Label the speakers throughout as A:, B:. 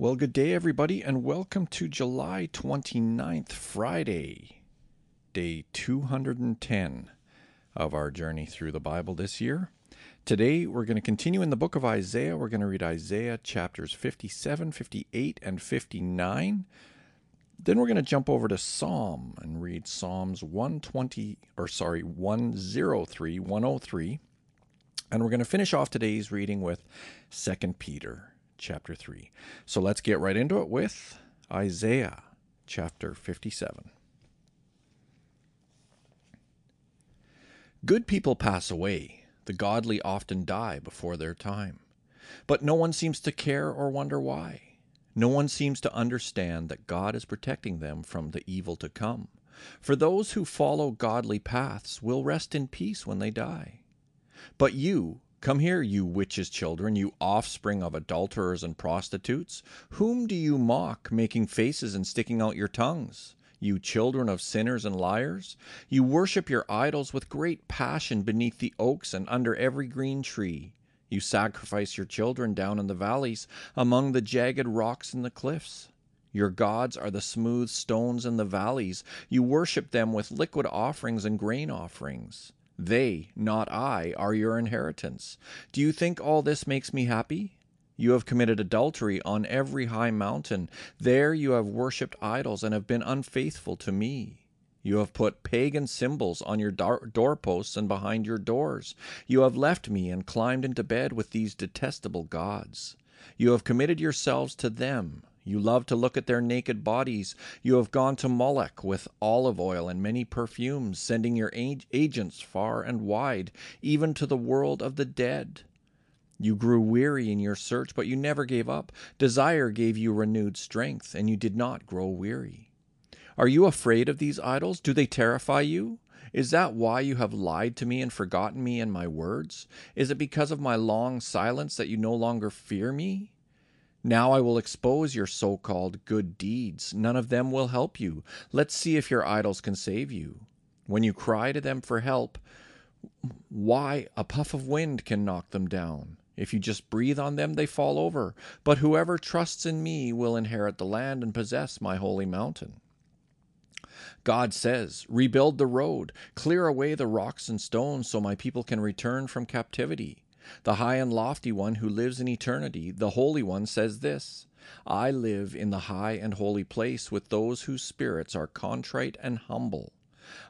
A: Well, good day, everybody, and welcome to July 29th, Friday, day 210 of our journey through the Bible this year. Today, we're going to continue in the book of Isaiah. We're going to read Isaiah chapters 57, 58, and 59. Then we're going to jump over to Psalm and read Psalms 120, or sorry, 103, 103. And we're going to finish off today's reading with 2 Peter chapter 3. So let's get right into it with Isaiah chapter 57. Good people pass away, the godly often die before their time. But no one seems to care or wonder why. No one seems to understand that God is protecting them from the evil to come. For those who follow godly paths will rest in peace when they die. But you, Come here, you witches' children, you offspring of adulterers and prostitutes. Whom do you mock, making faces and sticking out your tongues? You children of sinners and liars, you worship your idols with great passion beneath the oaks and under every green tree. You sacrifice your children down in the valleys, among the jagged rocks and the cliffs. Your gods are the smooth stones in the valleys. You worship them with liquid offerings and grain offerings. They, not I, are your inheritance. Do you think all this makes me happy? You have committed adultery on every high mountain. There you have worshipped idols and have been unfaithful to me. You have put pagan symbols on your doorposts and behind your doors. You have left me and climbed into bed with these detestable gods. You have committed yourselves to them. You love to look at their naked bodies. You have gone to Moloch with olive oil and many perfumes, sending your agents far and wide, even to the world of the dead. You grew weary in your search, but you never gave up. Desire gave you renewed strength, and you did not grow weary. Are you afraid of these idols? Do they terrify you? Is that why you have lied to me and forgotten me and my words? Is it because of my long silence that you no longer fear me? Now I will expose your so called good deeds. None of them will help you. Let's see if your idols can save you. When you cry to them for help, why, a puff of wind can knock them down. If you just breathe on them, they fall over. But whoever trusts in me will inherit the land and possess my holy mountain. God says, Rebuild the road, clear away the rocks and stones, so my people can return from captivity. The high and lofty one who lives in eternity, the Holy One, says this I live in the high and holy place with those whose spirits are contrite and humble.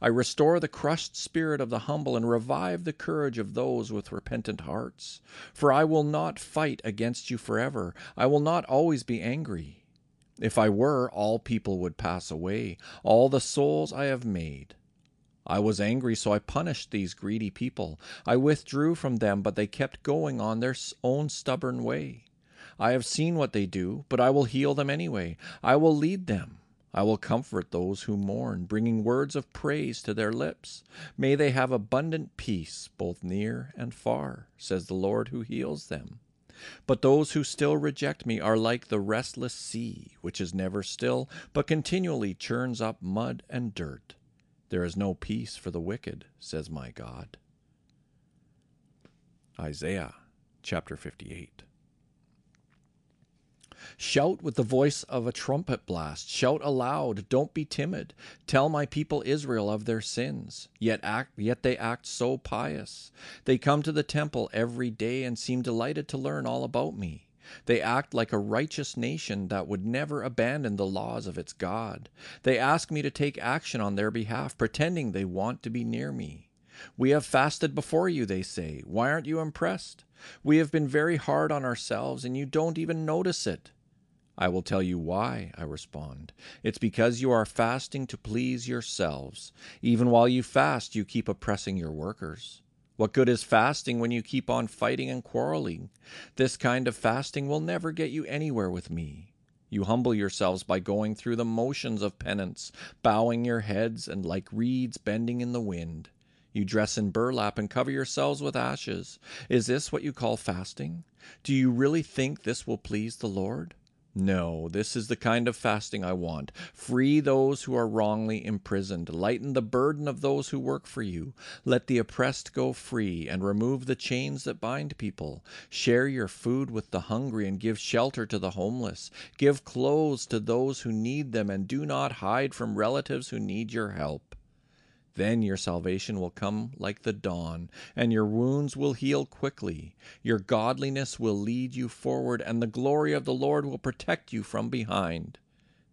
A: I restore the crushed spirit of the humble and revive the courage of those with repentant hearts. For I will not fight against you forever. I will not always be angry. If I were, all people would pass away, all the souls I have made. I was angry, so I punished these greedy people. I withdrew from them, but they kept going on their own stubborn way. I have seen what they do, but I will heal them anyway. I will lead them. I will comfort those who mourn, bringing words of praise to their lips. May they have abundant peace, both near and far, says the Lord who heals them. But those who still reject me are like the restless sea, which is never still, but continually churns up mud and dirt. There is no peace for the wicked, says my God. Isaiah chapter 58. Shout with the voice of a trumpet blast. Shout aloud. Don't be timid. Tell my people Israel of their sins. Yet act yet they act so pious. They come to the temple every day and seem delighted to learn all about me. They act like a righteous nation that would never abandon the laws of its God. They ask me to take action on their behalf, pretending they want to be near me. We have fasted before you, they say. Why aren't you impressed? We have been very hard on ourselves, and you don't even notice it. I will tell you why, I respond. It's because you are fasting to please yourselves. Even while you fast, you keep oppressing your workers. What good is fasting when you keep on fighting and quarreling? This kind of fasting will never get you anywhere with me. You humble yourselves by going through the motions of penance, bowing your heads and like reeds bending in the wind. You dress in burlap and cover yourselves with ashes. Is this what you call fasting? Do you really think this will please the Lord? No, this is the kind of fasting I want. Free those who are wrongly imprisoned. Lighten the burden of those who work for you. Let the oppressed go free, and remove the chains that bind people. Share your food with the hungry, and give shelter to the homeless. Give clothes to those who need them, and do not hide from relatives who need your help. Then your salvation will come like the dawn, and your wounds will heal quickly. Your godliness will lead you forward, and the glory of the Lord will protect you from behind.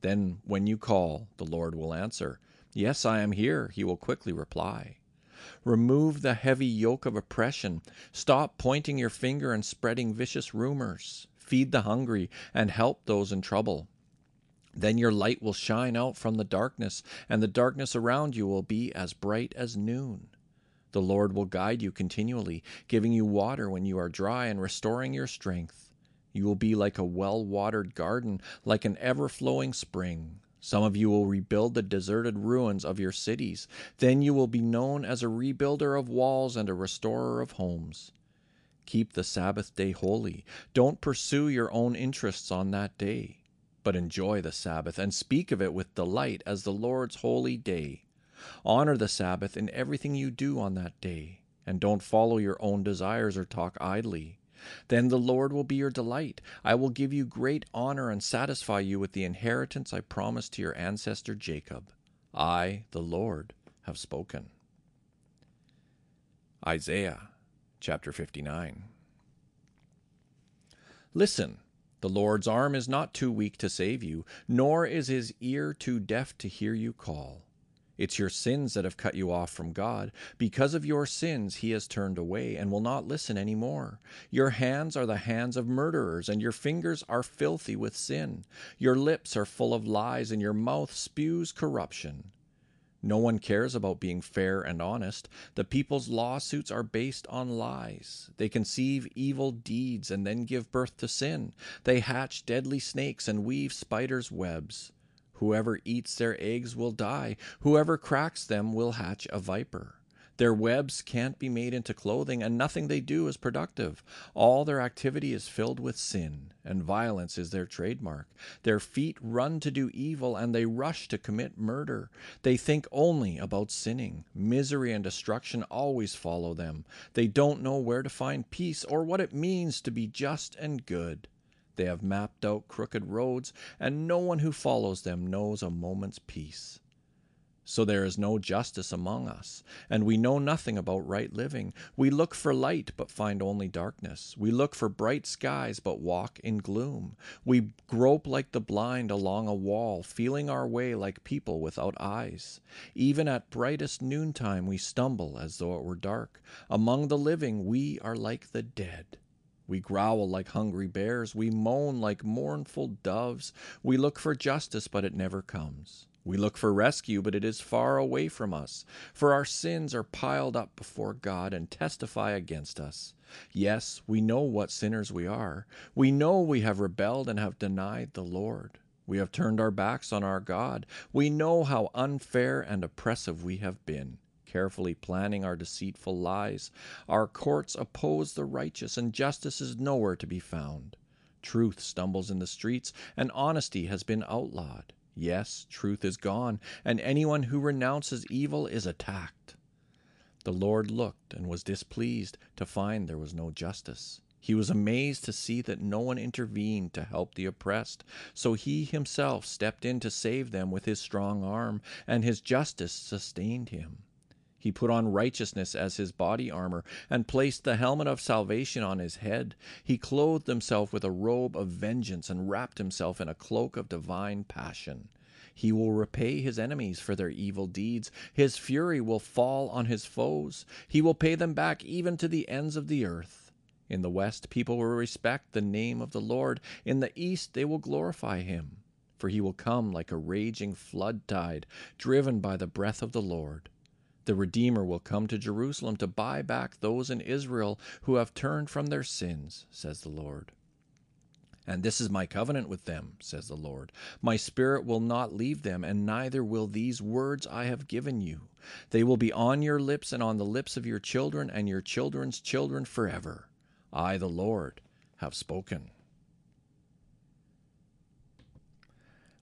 A: Then, when you call, the Lord will answer. Yes, I am here, he will quickly reply. Remove the heavy yoke of oppression. Stop pointing your finger and spreading vicious rumors. Feed the hungry and help those in trouble. Then your light will shine out from the darkness, and the darkness around you will be as bright as noon. The Lord will guide you continually, giving you water when you are dry and restoring your strength. You will be like a well watered garden, like an ever flowing spring. Some of you will rebuild the deserted ruins of your cities. Then you will be known as a rebuilder of walls and a restorer of homes. Keep the Sabbath day holy. Don't pursue your own interests on that day but enjoy the Sabbath and speak of it with delight as the Lord's holy day. Honor the Sabbath in everything you do on that day, and don't follow your own desires or talk idly. Then the Lord will be your delight. I will give you great honor and satisfy you with the inheritance I promised to your ancestor Jacob. I, the Lord, have spoken. Isaiah chapter 59. Listen the Lord's arm is not too weak to save you, nor is his ear too deaf to hear you call. It's your sins that have cut you off from God. Because of your sins, he has turned away and will not listen any more. Your hands are the hands of murderers, and your fingers are filthy with sin. Your lips are full of lies, and your mouth spews corruption. No one cares about being fair and honest. The people's lawsuits are based on lies. They conceive evil deeds and then give birth to sin. They hatch deadly snakes and weave spiders' webs. Whoever eats their eggs will die. Whoever cracks them will hatch a viper. Their webs can't be made into clothing, and nothing they do is productive. All their activity is filled with sin, and violence is their trademark. Their feet run to do evil, and they rush to commit murder. They think only about sinning. Misery and destruction always follow them. They don't know where to find peace or what it means to be just and good. They have mapped out crooked roads, and no one who follows them knows a moment's peace. So there is no justice among us, and we know nothing about right living. We look for light, but find only darkness. We look for bright skies, but walk in gloom. We grope like the blind along a wall, feeling our way like people without eyes. Even at brightest noontime we stumble as though it were dark. Among the living we are like the dead. We growl like hungry bears, we moan like mournful doves. We look for justice, but it never comes. We look for rescue, but it is far away from us, for our sins are piled up before God and testify against us. Yes, we know what sinners we are. We know we have rebelled and have denied the Lord. We have turned our backs on our God. We know how unfair and oppressive we have been, carefully planning our deceitful lies. Our courts oppose the righteous, and justice is nowhere to be found. Truth stumbles in the streets, and honesty has been outlawed. Yes, truth is gone, and anyone who renounces evil is attacked. The Lord looked and was displeased to find there was no justice. He was amazed to see that no one intervened to help the oppressed, so he himself stepped in to save them with his strong arm, and his justice sustained him. He put on righteousness as his body armor, and placed the helmet of salvation on his head. He clothed himself with a robe of vengeance, and wrapped himself in a cloak of divine passion. He will repay his enemies for their evil deeds. His fury will fall on his foes. He will pay them back even to the ends of the earth. In the west, people will respect the name of the Lord. In the east, they will glorify him. For he will come like a raging flood tide, driven by the breath of the Lord. The Redeemer will come to Jerusalem to buy back those in Israel who have turned from their sins, says the Lord. And this is my covenant with them, says the Lord. My spirit will not leave them, and neither will these words I have given you. They will be on your lips and on the lips of your children and your children's children forever. I, the Lord, have spoken.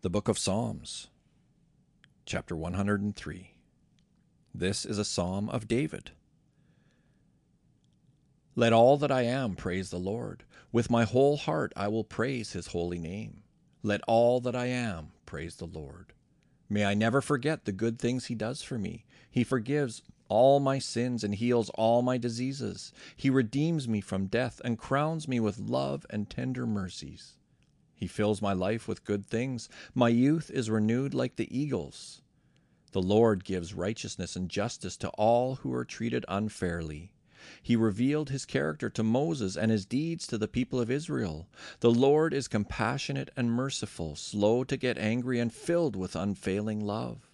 A: The Book of Psalms, chapter 103. This is a psalm of David. Let all that I am praise the Lord. With my whole heart I will praise his holy name. Let all that I am praise the Lord. May I never forget the good things he does for me. He forgives all my sins and heals all my diseases. He redeems me from death and crowns me with love and tender mercies. He fills my life with good things. My youth is renewed like the eagles. The Lord gives righteousness and justice to all who are treated unfairly. He revealed his character to Moses and his deeds to the people of Israel. The Lord is compassionate and merciful, slow to get angry, and filled with unfailing love.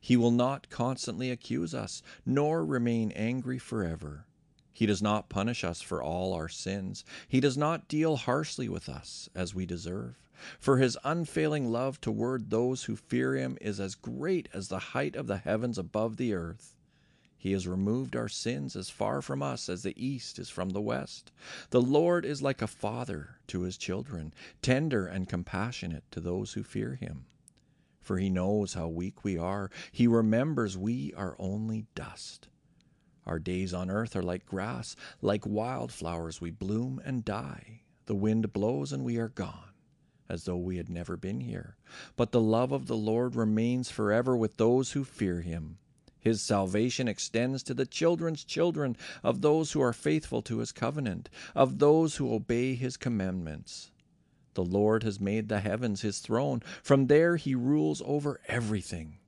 A: He will not constantly accuse us, nor remain angry forever. He does not punish us for all our sins. He does not deal harshly with us as we deserve. For his unfailing love toward those who fear him is as great as the height of the heavens above the earth. He has removed our sins as far from us as the east is from the west. The Lord is like a father to his children, tender and compassionate to those who fear him. For he knows how weak we are. He remembers we are only dust. Our days on earth are like grass, like wildflowers we bloom and die. The wind blows and we are gone, as though we had never been here. But the love of the Lord remains forever with those who fear him his salvation extends to the children's children of those who are faithful to his covenant, of those who obey his commandments. The Lord has made the heavens his throne. From there he rules over everything.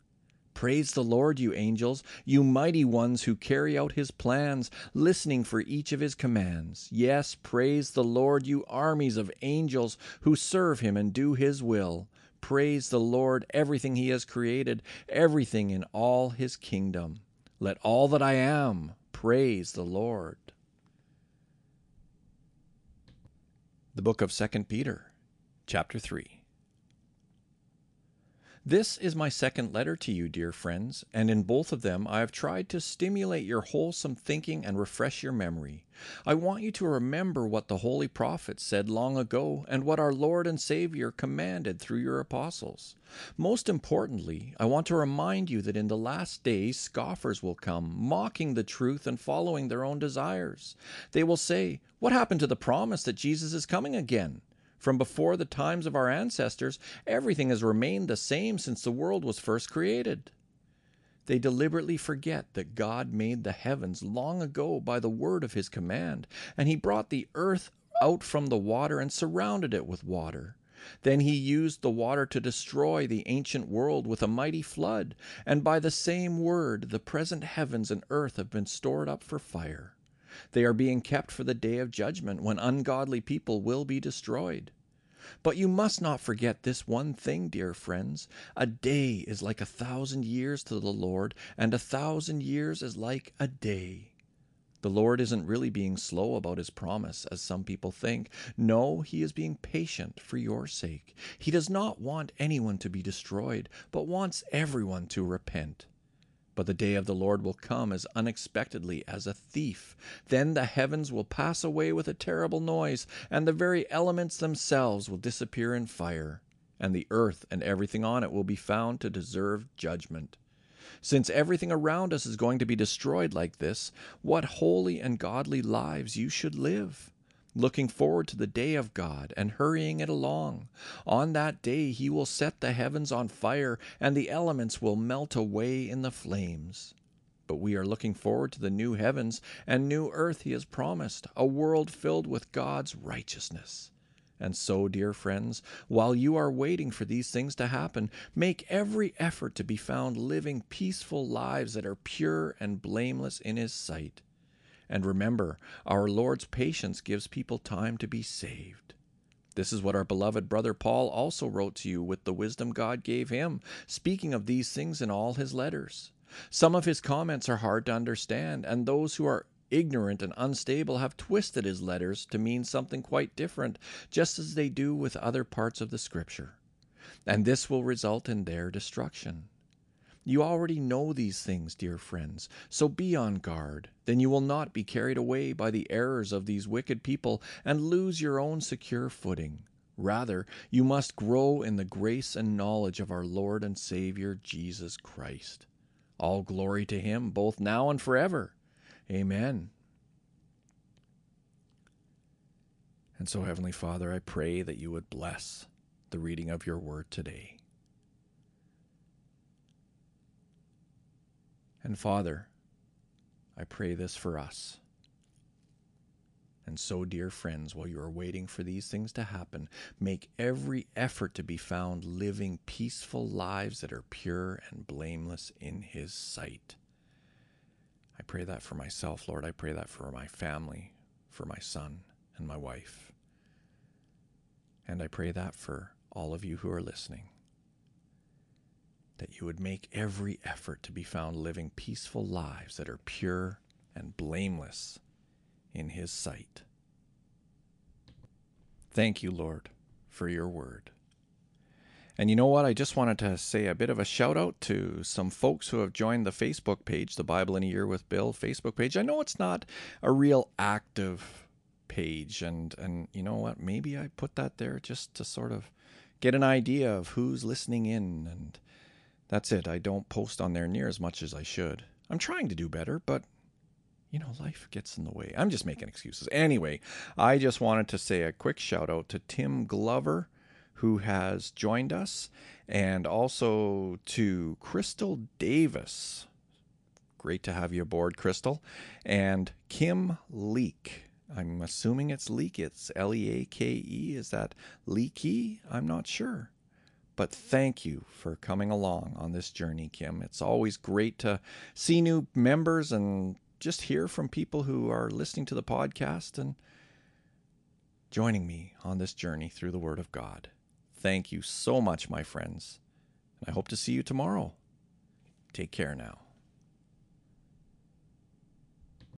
A: Praise the Lord, you angels, you mighty ones who carry out his plans, listening for each of his commands. Yes, praise the Lord, you armies of angels who serve him and do his will. Praise the Lord, everything He has created, everything in all His kingdom. Let all that I am praise the Lord. The book of 2 Peter, chapter 3. This is my second letter to you, dear friends, and in both of them I have tried to stimulate your wholesome thinking and refresh your memory. I want you to remember what the holy prophets said long ago and what our Lord and Savior commanded through your apostles. Most importantly, I want to remind you that in the last days scoffers will come, mocking the truth and following their own desires. They will say, What happened to the promise that Jesus is coming again? From before the times of our ancestors, everything has remained the same since the world was first created. They deliberately forget that God made the heavens long ago by the word of his command, and he brought the earth out from the water and surrounded it with water. Then he used the water to destroy the ancient world with a mighty flood, and by the same word the present heavens and earth have been stored up for fire. They are being kept for the day of judgment, when ungodly people will be destroyed. But you must not forget this one thing, dear friends. A day is like a thousand years to the Lord, and a thousand years is like a day. The Lord isn't really being slow about his promise, as some people think. No, he is being patient for your sake. He does not want anyone to be destroyed, but wants everyone to repent. But the day of the Lord will come as unexpectedly as a thief. Then the heavens will pass away with a terrible noise, and the very elements themselves will disappear in fire, and the earth and everything on it will be found to deserve judgment. Since everything around us is going to be destroyed like this, what holy and godly lives you should live! Looking forward to the day of God and hurrying it along. On that day he will set the heavens on fire, and the elements will melt away in the flames. But we are looking forward to the new heavens and new earth he has promised, a world filled with God's righteousness. And so, dear friends, while you are waiting for these things to happen, make every effort to be found living peaceful lives that are pure and blameless in His sight. And remember, our Lord's patience gives people time to be saved. This is what our beloved brother Paul also wrote to you with the wisdom God gave him, speaking of these things in all his letters. Some of his comments are hard to understand, and those who are ignorant and unstable have twisted his letters to mean something quite different, just as they do with other parts of the Scripture. And this will result in their destruction. You already know these things, dear friends, so be on guard. Then you will not be carried away by the errors of these wicked people and lose your own secure footing. Rather, you must grow in the grace and knowledge of our Lord and Savior Jesus Christ. All glory to Him, both now and forever. Amen. And so, Heavenly Father, I pray that you would bless the reading of your word today. And Father, I pray this for us. And so, dear friends, while you are waiting for these things to happen, make every effort to be found living peaceful lives that are pure and blameless in His sight. I pray that for myself, Lord. I pray that for my family, for my son and my wife. And I pray that for all of you who are listening that you would make every effort to be found living peaceful lives that are pure and blameless in His sight. Thank you, Lord, for your word. And you know what? I just wanted to say a bit of a shout out to some folks who have joined the Facebook page, the Bible in a Year with Bill Facebook page. I know it's not a real active page, and and you know what? Maybe I put that there just to sort of get an idea of who's listening in and that's it. I don't post on there near as much as I should. I'm trying to do better, but you know, life gets in the way. I'm just making excuses. Anyway, I just wanted to say a quick shout out to Tim Glover, who has joined us, and also to Crystal Davis. Great to have you aboard, Crystal. And Kim Leake. I'm assuming it's Leake. It's L E A K E. Is that Leaky? I'm not sure. But thank you for coming along on this journey, Kim. It's always great to see new members and just hear from people who are listening to the podcast and joining me on this journey through the Word of God. Thank you so much, my friends. And I hope to see you tomorrow. Take care now.